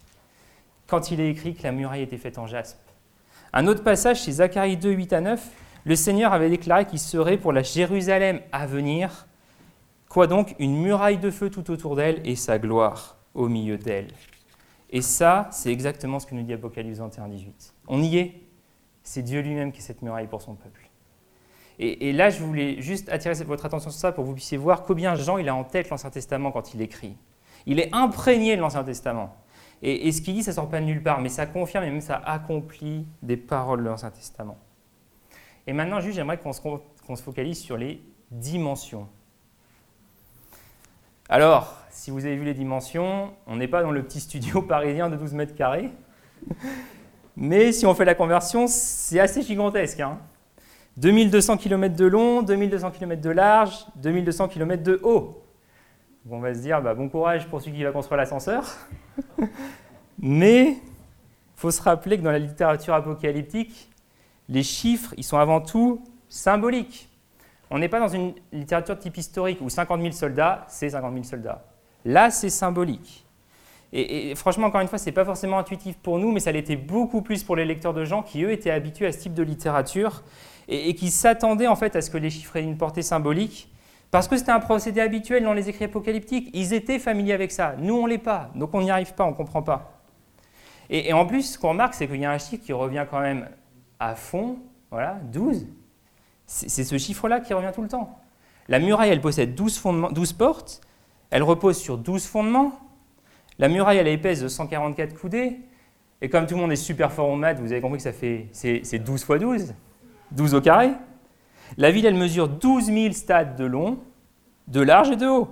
A: quand il est écrit que la muraille était faite en jaspe. Un autre passage, c'est Zacharie 2, 8 à 9, le Seigneur avait déclaré qu'il serait pour la Jérusalem à venir, quoi donc? Une muraille de feu tout autour d'elle et sa gloire au milieu d'elle. Et ça, c'est exactement ce que nous dit Apocalypse 21, 18. On y est. C'est Dieu lui-même qui est cette muraille pour son peuple. Et, là, je voulais juste attirer votre attention sur ça pour que vous puissiez voir combien Jean il a en tête l'Ancien Testament quand il écrit. Il est imprégné de l'Ancien Testament. Et, ce qu'il dit, ça sort pas de nulle part, mais ça confirme et même ça accomplit des paroles de l'Ancien Testament. Et maintenant, juste, j'aimerais qu'on se, se focalise sur les dimensions. Alors, si vous avez vu les dimensions, on n'est pas dans le petit studio parisien de 12 mètres carrés. Mais si on fait la conversion, c'est assez gigantesque. Hein 2200 km de long, 2200 km de large, 2200 km de haut. on va se dire, bah, bon courage pour celui qui va construire l'ascenseur. Mais il faut se rappeler que dans la littérature apocalyptique, les chiffres, ils sont avant tout symboliques. On n'est pas dans une littérature type historique où 50 000 soldats, c'est 50 000 soldats. Là, c'est symbolique. Et, franchement, encore une fois, ce n'est pas forcément intuitif pour nous, mais ça l'était beaucoup plus pour les lecteurs de gens qui, eux, étaient habitués à ce type de littérature et, qui s'attendaient en fait à ce que les chiffres aient une portée symbolique, parce que c'était un procédé habituel dans les écrits apocalyptiques. Ils étaient familiers avec ça. Nous, on ne l'est pas, donc on n'y arrive pas, on ne comprend pas. Et, et, en plus, ce qu'on remarque, c'est qu'il y a un chiffre qui revient quand même à fond, voilà, 12. C'est ce chiffre-là qui revient tout le temps. La muraille, elle possède 12, fondements, 12 portes, elle repose sur 12 fondements. La muraille, elle est épaisse de 144 coudées. Et comme tout le monde est super fort en maths, vous avez compris que ça fait c'est 12 fois 12, 12 au carré. La ville, elle mesure 12 000 stades de long, de large et de haut.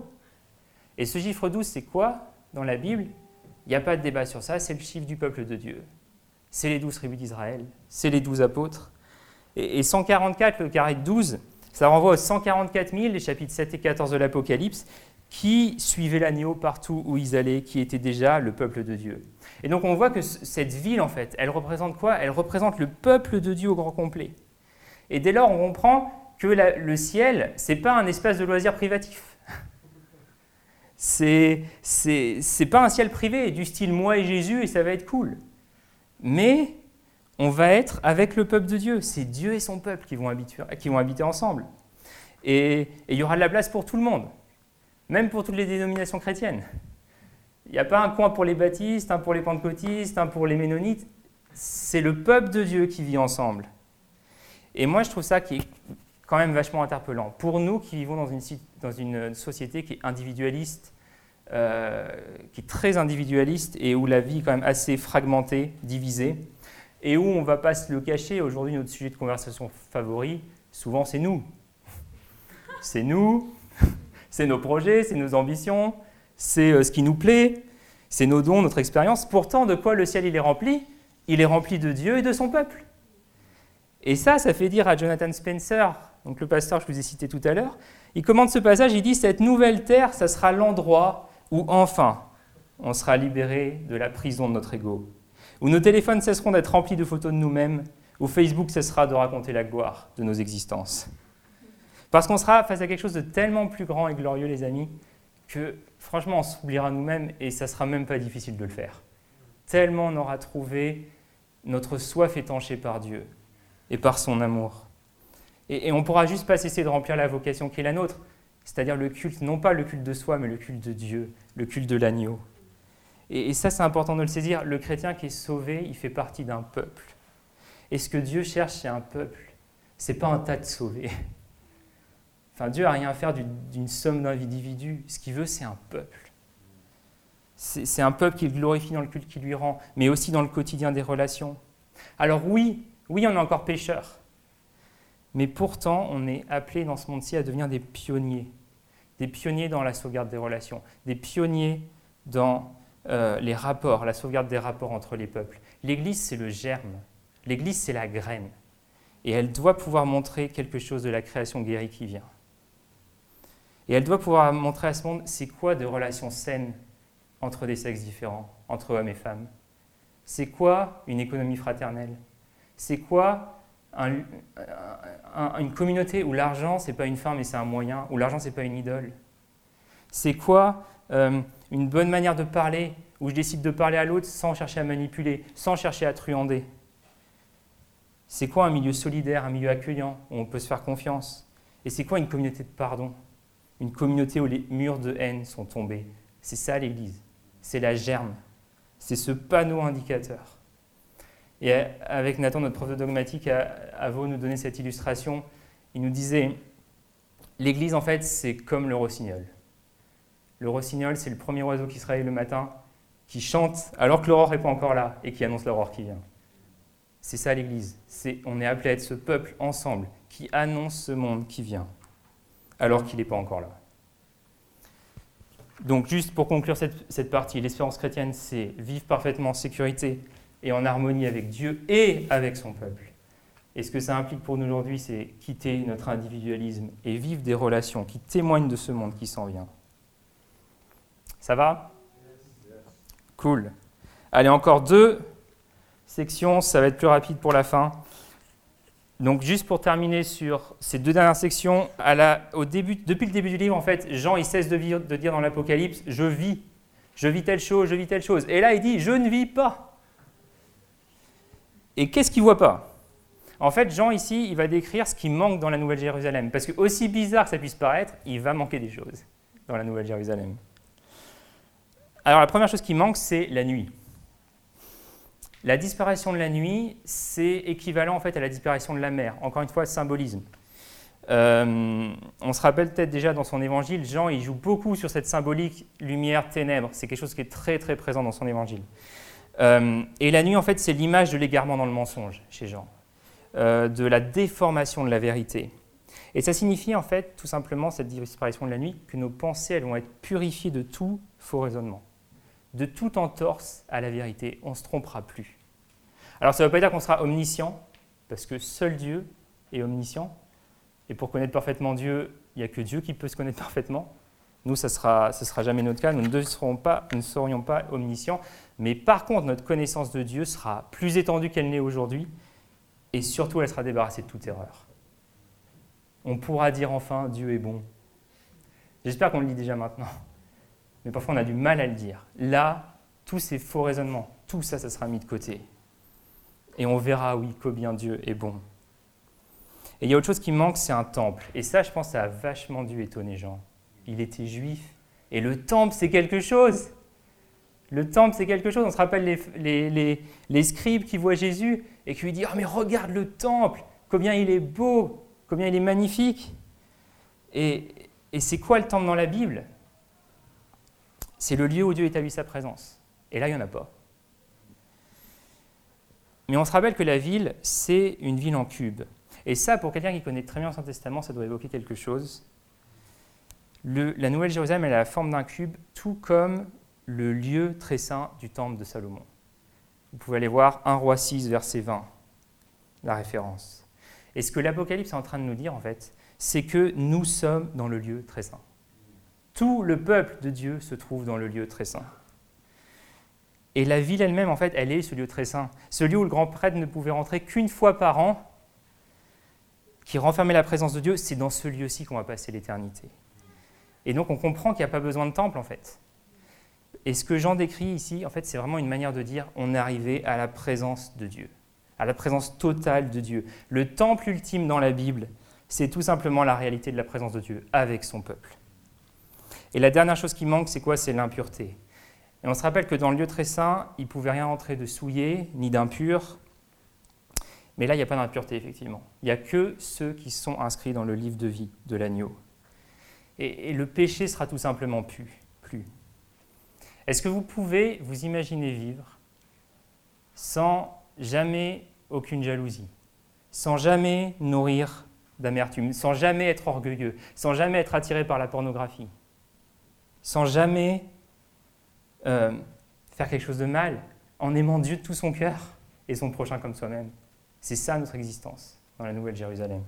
A: Et ce chiffre 12, c'est quoi dans la Bible? Il n'y a pas de débat sur ça, c'est le chiffre du peuple de Dieu. C'est les 12 tribus d'Israël, c'est les 12 apôtres. Et, 144, le carré de 12, ça renvoie aux 144 000, les chapitres 7 et 14 de l'Apocalypse, qui suivaient l'agneau partout où ils allaient, qui était déjà le peuple de Dieu. Et donc on voit que cette ville, en fait, elle représente quoi? Elle représente le peuple de Dieu au grand complet. Et dès lors, on comprend que le ciel, c'est pas un espace de loisirs privatif. C'est, c'est, pas un ciel privé du style moi et Jésus et ça va être cool. Mais on va être avec le peuple de Dieu. C'est Dieu et son peuple qui vont habiter, ensemble. Et, il y aura de la place pour tout le monde, même pour toutes les dénominations chrétiennes. Il n'y a pas un coin pour les baptistes, un pour les pentecôtistes, un pour les ménonites. C'est le peuple de Dieu qui vit ensemble. Et moi, je trouve ça qui est quand même vachement interpellant. Pour nous qui vivons dans une société qui est individualiste, euh, qui est très individualiste et où la vie est quand même assez fragmentée, divisée, et où on ne va pas se le cacher, aujourd'hui notre sujet de conversation favori, souvent c'est nous. C'est nous, c'est nos projets, c'est nos ambitions, c'est euh, ce qui nous plaît, c'est nos dons, notre expérience. Pourtant, de quoi le ciel il est rempli? Il est rempli de Dieu et de son peuple. Et ça, ça fait dire à Jonathan Spencer, donc le pasteur que je vous ai cité tout à l'heure, il commente ce passage, il dit Cette nouvelle terre, ça sera l'endroit où enfin on sera libéré de la prison de notre ego où nos téléphones cesseront d'être remplis de photos de nous-mêmes, où Facebook cessera de raconter la gloire de nos existences. Parce qu'on sera face à quelque chose de tellement plus grand et glorieux, les amis, que franchement, on s'oubliera nous-mêmes et ça sera même pas difficile de le faire. Tellement on aura trouvé notre soif étanchée par Dieu et par son amour. Et, et on pourra juste pas cesser de remplir la vocation qui est la nôtre, c'est-à-dire le culte, non pas le culte de soi, mais le culte de Dieu, le culte de l'agneau. Et, ça, c'est important de le saisir. Le chrétien qui est sauvé, il fait partie d'un peuple. Et ce que Dieu cherche, c'est un peuple. C'est pas un tas de sauvés. Enfin, Dieu n'a rien à faire d'une somme d'individus. Ce qu'il veut, c'est un peuple. C'est un peuple qu'il glorifie dans le culte qu'il lui rend, mais aussi dans le quotidien des relations. Alors oui, oui, on est encore pécheurs. Mais pourtant, on est appelé dans ce monde-ci à devenir des pionniers. Des pionniers dans la sauvegarde des relations. Des pionniers dans euh, les rapports, la sauvegarde des rapports entre les peuples. L'Église, c'est le germe. L'Église, c'est la graine. Et elle doit pouvoir montrer quelque chose de la création guérie qui vient. Et elle doit pouvoir montrer à ce monde, c'est quoi de relations saines entre des sexes différents, entre hommes et femmes? C'est quoi une économie fraternelle? C'est quoi une communauté où l'argent, c'est pas une fin, mais c'est un moyen, où l'argent, c'est pas une idole C'est quoi euh, une bonne manière de parler, où je décide de parler à l'autre sans chercher à manipuler, sans chercher à truander? C'est quoi un milieu solidaire, un milieu accueillant, où on peut se faire confiance? Et c'est quoi une communauté de pardon? Une communauté où les murs de haine sont tombés. C'est ça l'Église. C'est la germe. C'est ce panneau indicateur. Et avec Nathan, notre prof de dogmatique, à vous nous donner cette illustration. Il nous disait, l'Église, en fait, c'est comme le rossignol. Le rossignol, c'est le premier oiseau qui se réveille le matin, qui chante alors que l'aurore n'est pas encore là et qui annonce l'aurore qui vient. C'est ça l'Église. On est appelé à être ce peuple ensemble qui annonce ce monde qui vient alors qu'il n'est pas encore là. Donc juste pour conclure cette, cette partie, l'espérance chrétienne, c'est vivre parfaitement en sécurité et en harmonie avec Dieu et avec son peuple. Et ce que ça implique pour nous aujourd'hui, c'est quitter notre individualisme et vivre des relations qui témoignent de ce monde qui s'en vient. Ça va? Cool. Allez, encore deux sections, ça va être plus rapide pour la fin. Donc juste pour terminer sur ces deux dernières sections, au début, depuis le début du livre, en fait, Jean il cesse de, de dire dans l'Apocalypse, je vis, je vis telle chose, je vis telle chose. Et là il dit, je ne vis pas. Et qu'est-ce qu'il voit pas? En fait, Jean ici, il va décrire ce qui manque dans la Nouvelle Jérusalem. Parce que aussi bizarre que ça puisse paraître, il va manquer des choses dans la Nouvelle Jérusalem. Alors la première chose qui manque, c'est la nuit. La disparition de la nuit, c'est équivalent en fait à la disparition de la mer. Encore une fois, symbolisme. Euh, on se rappelle peut-être déjà dans son évangile, Jean il joue beaucoup sur cette symbolique lumière-ténèbres. C'est quelque chose qui est très très présent dans son évangile. Euh, et la nuit, en fait, c'est l'image de l'égarement dans le mensonge chez Jean, euh, de la déformation de la vérité. Et ça signifie en fait tout simplement cette disparition de la nuit que nos pensées elles vont être purifiées de tout faux raisonnement de toute entorse à la vérité. On ne se trompera plus. Alors ça ne veut pas dire qu'on sera omniscient, parce que seul Dieu est omniscient. Et pour connaître parfaitement Dieu, il n'y a que Dieu qui peut se connaître parfaitement. Nous, ce ne sera, sera jamais notre cas. Nous ne, serons pas, nous ne serions pas omniscients. Mais par contre, notre connaissance de Dieu sera plus étendue qu'elle n'est aujourd'hui. Et surtout, elle sera débarrassée de toute erreur. On pourra dire enfin Dieu est bon. J'espère qu'on le dit déjà maintenant mais parfois on a du mal à le dire. Là, tous ces faux raisonnements, tout ça, ça sera mis de côté. Et on verra, oui, combien Dieu est bon. Et il y a autre chose qui manque, c'est un temple. Et ça, je pense, ça a vachement dû étonner Jean. Il était juif. Et le temple, c'est quelque chose. Le temple, c'est quelque chose. On se rappelle les, scribes qui voient Jésus et qui lui disent Oh, mais regarde le temple, combien il est beau, combien il est magnifique. Et, et c'est quoi le temple dans la Bible? C'est le lieu où Dieu établit sa présence. Et là, il n'y en a pas. Mais on se rappelle que la ville, c'est une ville en cube. Et ça, pour quelqu'un qui connaît très bien l'Ancien Testament, ça doit évoquer quelque chose. la Nouvelle Jérusalem, elle a la forme d'un cube, tout comme le lieu très saint du temple de Salomon. Vous pouvez aller voir 1 Roi 6, verset 20, la référence. Et ce que l'Apocalypse est en train de nous dire, en fait, c'est que nous sommes dans le lieu très saint. Tout le peuple de Dieu se trouve dans le lieu très saint. Et la ville elle-même, en fait, elle est ce lieu très saint. Ce lieu où le grand prêtre ne pouvait rentrer qu'une fois par an, qui renfermait la présence de Dieu, c'est dans ce lieu-ci qu'on va passer l'éternité. Et donc on comprend qu'il n'y a pas besoin de temple, en fait. Et ce que Jean décrit ici, en fait, c'est vraiment une manière de dire on est arrivé à la présence de Dieu, à la présence totale de Dieu. Le temple ultime dans la Bible, c'est tout simplement la réalité de la présence de Dieu avec son peuple. Et la dernière chose qui manque, c'est quoi? C'est l'impureté. Et on se rappelle que dans le lieu très saint, il ne pouvait rien entrer de souillé ni d'impur. Mais là, il n'y a pas d'impureté, effectivement. Il n'y a que ceux qui sont inscrits dans le livre de vie de l'agneau. Et, le péché sera tout simplement plus. plus. Est-ce que vous pouvez vous imaginer vivre sans jamais aucune jalousie, sans jamais nourrir d'amertume, sans jamais être orgueilleux, sans jamais être attiré par la pornographie sans jamais euh, faire quelque chose de mal, en aimant Dieu de tout son cœur et son prochain comme soi-même? C'est ça notre existence dans la Nouvelle Jérusalem.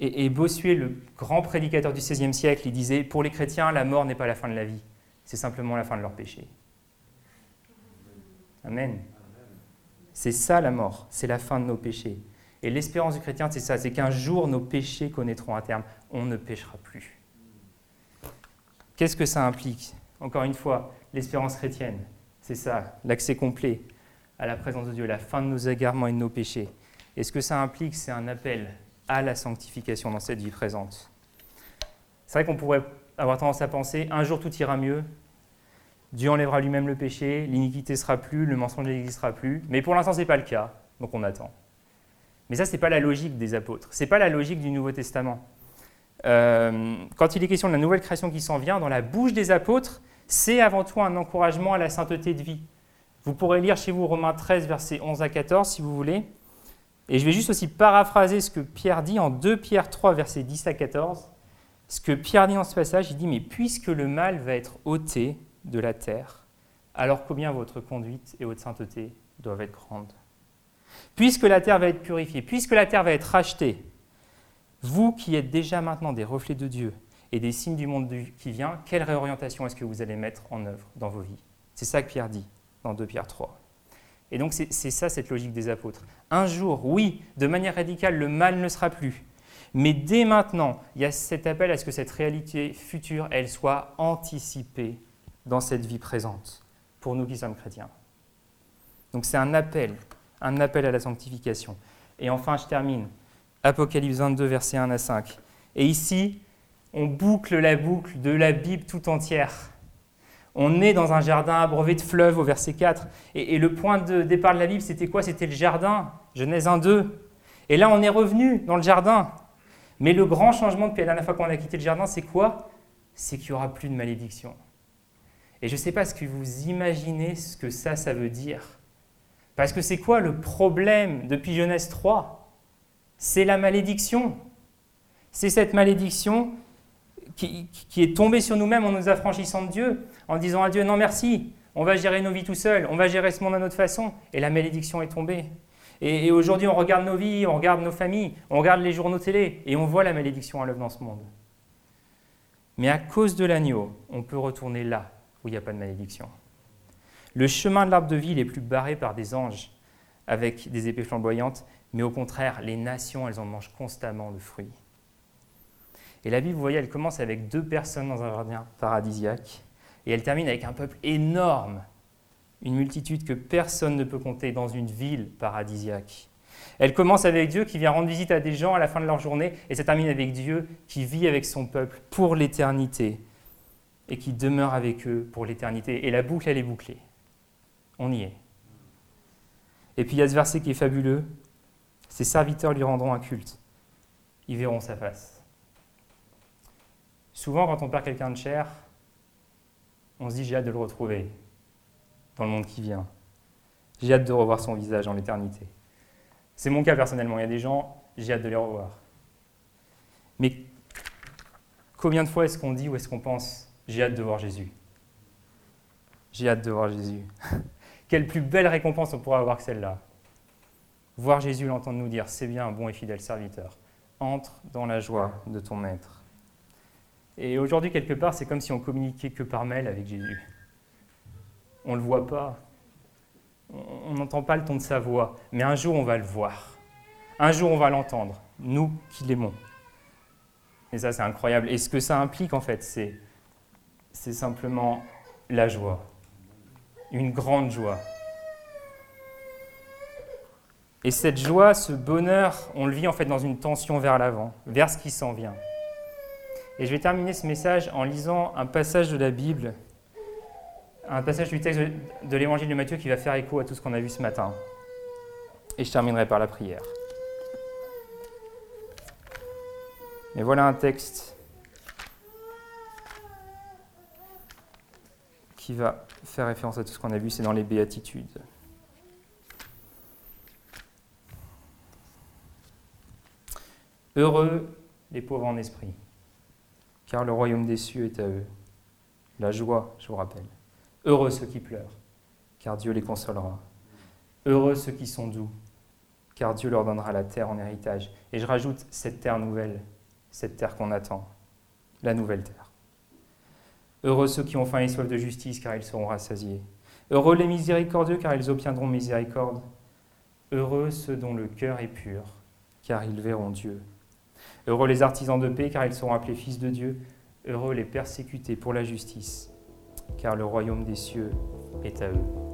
A: Et, Bossuet, le grand prédicateur du XVIe siècle, il disait Pour les chrétiens, la mort n'est pas la fin de la vie, c'est simplement la fin de leur péché. Amen. C'est ça la mort, c'est la fin de nos péchés. Et l'espérance du chrétien, c'est ça c'est qu'un jour nos péchés connaîtront un terme. On ne péchera plus. Qu'est-ce que ça implique? Encore une fois, l'espérance chrétienne, c'est ça, l'accès complet à la présence de Dieu, la fin de nos égarements et de nos péchés. Et ce que ça implique, c'est un appel à la sanctification dans cette vie présente. C'est vrai qu'on pourrait avoir tendance à penser, un jour tout ira mieux, Dieu enlèvera lui-même le péché, l'iniquité sera plus, le mensonge n'existera plus, mais pour l'instant ce n'est pas le cas, donc on attend. Mais ça, ce n'est pas la logique des apôtres, ce n'est pas la logique du Nouveau Testament. Euh, quand il est question de la nouvelle création qui s'en vient, dans la bouche des apôtres, c'est avant tout un encouragement à la sainteté de vie. Vous pourrez lire chez vous Romains 13, versets 11 à 14, si vous voulez. Et je vais juste aussi paraphraser ce que Pierre dit en 2 Pierre 3, versets 10 à 14. Ce que Pierre dit dans ce passage, il dit, mais puisque le mal va être ôté de la terre, alors combien votre conduite et votre sainteté doivent être grandes. Puisque la terre va être purifiée, puisque la terre va être rachetée, vous qui êtes déjà maintenant des reflets de Dieu et des signes du monde qui vient, quelle réorientation est-ce que vous allez mettre en œuvre dans vos vies? C'est ça que Pierre dit dans 2 Pierre 3. Et donc c'est ça cette logique des apôtres. Un jour, oui, de manière radicale, le mal ne sera plus. Mais dès maintenant, il y a cet appel à ce que cette réalité future, elle soit anticipée dans cette vie présente, pour nous qui sommes chrétiens. Donc c'est un appel, un appel à la sanctification. Et enfin, je termine. Apocalypse 22, versets 1 à 5. Et ici, on boucle la boucle de la Bible tout entière. On est dans un jardin abreuvé de fleuves au verset 4. Et, le point de départ de la Bible, c'était quoi? C'était le jardin, Genèse 1, 2. Et là, on est revenu dans le jardin. Mais le grand changement depuis la dernière fois qu'on a quitté le jardin, c'est quoi? C'est qu'il n'y aura plus de malédiction. Et je ne sais pas ce que vous imaginez ce que ça, ça veut dire. Parce que c'est quoi le problème depuis Genèse 3 C'est la malédiction. C'est cette malédiction qui, est tombée sur nous-mêmes en nous affranchissant de Dieu, en disant à Dieu non merci, on va gérer nos vies tout seul, on va gérer ce monde à notre façon. Et la malédiction est tombée. Et, aujourd'hui, on regarde nos vies, on regarde nos familles, on regarde les journaux télé, et on voit la malédiction à l'œuvre dans ce monde. Mais à cause de l'agneau, on peut retourner là où il n'y a pas de malédiction. Le chemin de l'arbre de vie n'est plus barré par des anges avec des épées flamboyantes, mais au contraire, les nations, elles en mangent constamment de fruits. Et la Bible, vous voyez, elle commence avec deux personnes dans un jardin paradisiaque, et elle termine avec un peuple énorme une multitude que personne ne peut compter dans une ville paradisiaque. Elle commence avec Dieu qui vient rendre visite à des gens à la fin de leur journée et ça termine avec Dieu qui vit avec son peuple pour l'éternité et qui demeure avec eux pour l'éternité. Et la boucle, elle est bouclée. On y est. Et puis il y a ce verset qui est fabuleux. Ses serviteurs lui rendront un culte. Ils verront sa face. Souvent, quand on perd quelqu'un de cher, on se dit j'ai hâte de le retrouver dans le monde qui vient. J'ai hâte de revoir son visage en l'éternité. C'est mon cas personnellement. Il y a des gens, j'ai hâte de les revoir. Mais combien de fois est-ce qu'on dit ou est-ce qu'on pense j'ai hâte de voir Jésus? J'ai hâte de voir Jésus. Quelle plus belle récompense on pourra avoir que celle-là Voir Jésus, l'entendre nous dire c'est bien, un bon et fidèle serviteur. Entre dans la joie de ton maître. Et aujourd'hui, quelque part, c'est comme si on communiquait que par mail avec Jésus on ne le voit pas. On n'entend pas le ton de sa voix, mais un jour on va le voir. Un jour on va l'entendre, nous qui l'aimons. Et ça c'est incroyable. Et ce que ça implique en fait, c'est, c'est simplement la joie. Une grande joie. Et cette joie, ce bonheur, on le vit en fait dans une tension vers l'avant, vers ce qui s'en vient. Et je vais terminer ce message en lisant un passage de la Bible un passage du texte de l'évangile de Matthieu qui va faire écho à tout ce qu'on a vu ce matin. Et je terminerai par la prière. Mais voilà un texte qui va faire référence à tout ce qu'on a vu, c'est dans les béatitudes. Heureux les pauvres en esprit, car le royaume des cieux est à eux. La joie, je vous rappelle. Heureux ceux qui pleurent, car Dieu les consolera. Heureux ceux qui sont doux, car Dieu leur donnera la terre en héritage. Et je rajoute cette terre nouvelle, cette terre qu'on attend, la nouvelle terre. Heureux ceux qui ont faim et soif de justice, car ils seront rassasiés. Heureux les miséricordieux, car ils obtiendront miséricorde. Heureux ceux dont le cœur est pur, car ils verront Dieu. Heureux les artisans de paix, car ils seront appelés fils de Dieu. Heureux les persécutés pour la justice, car le royaume des cieux est à eux.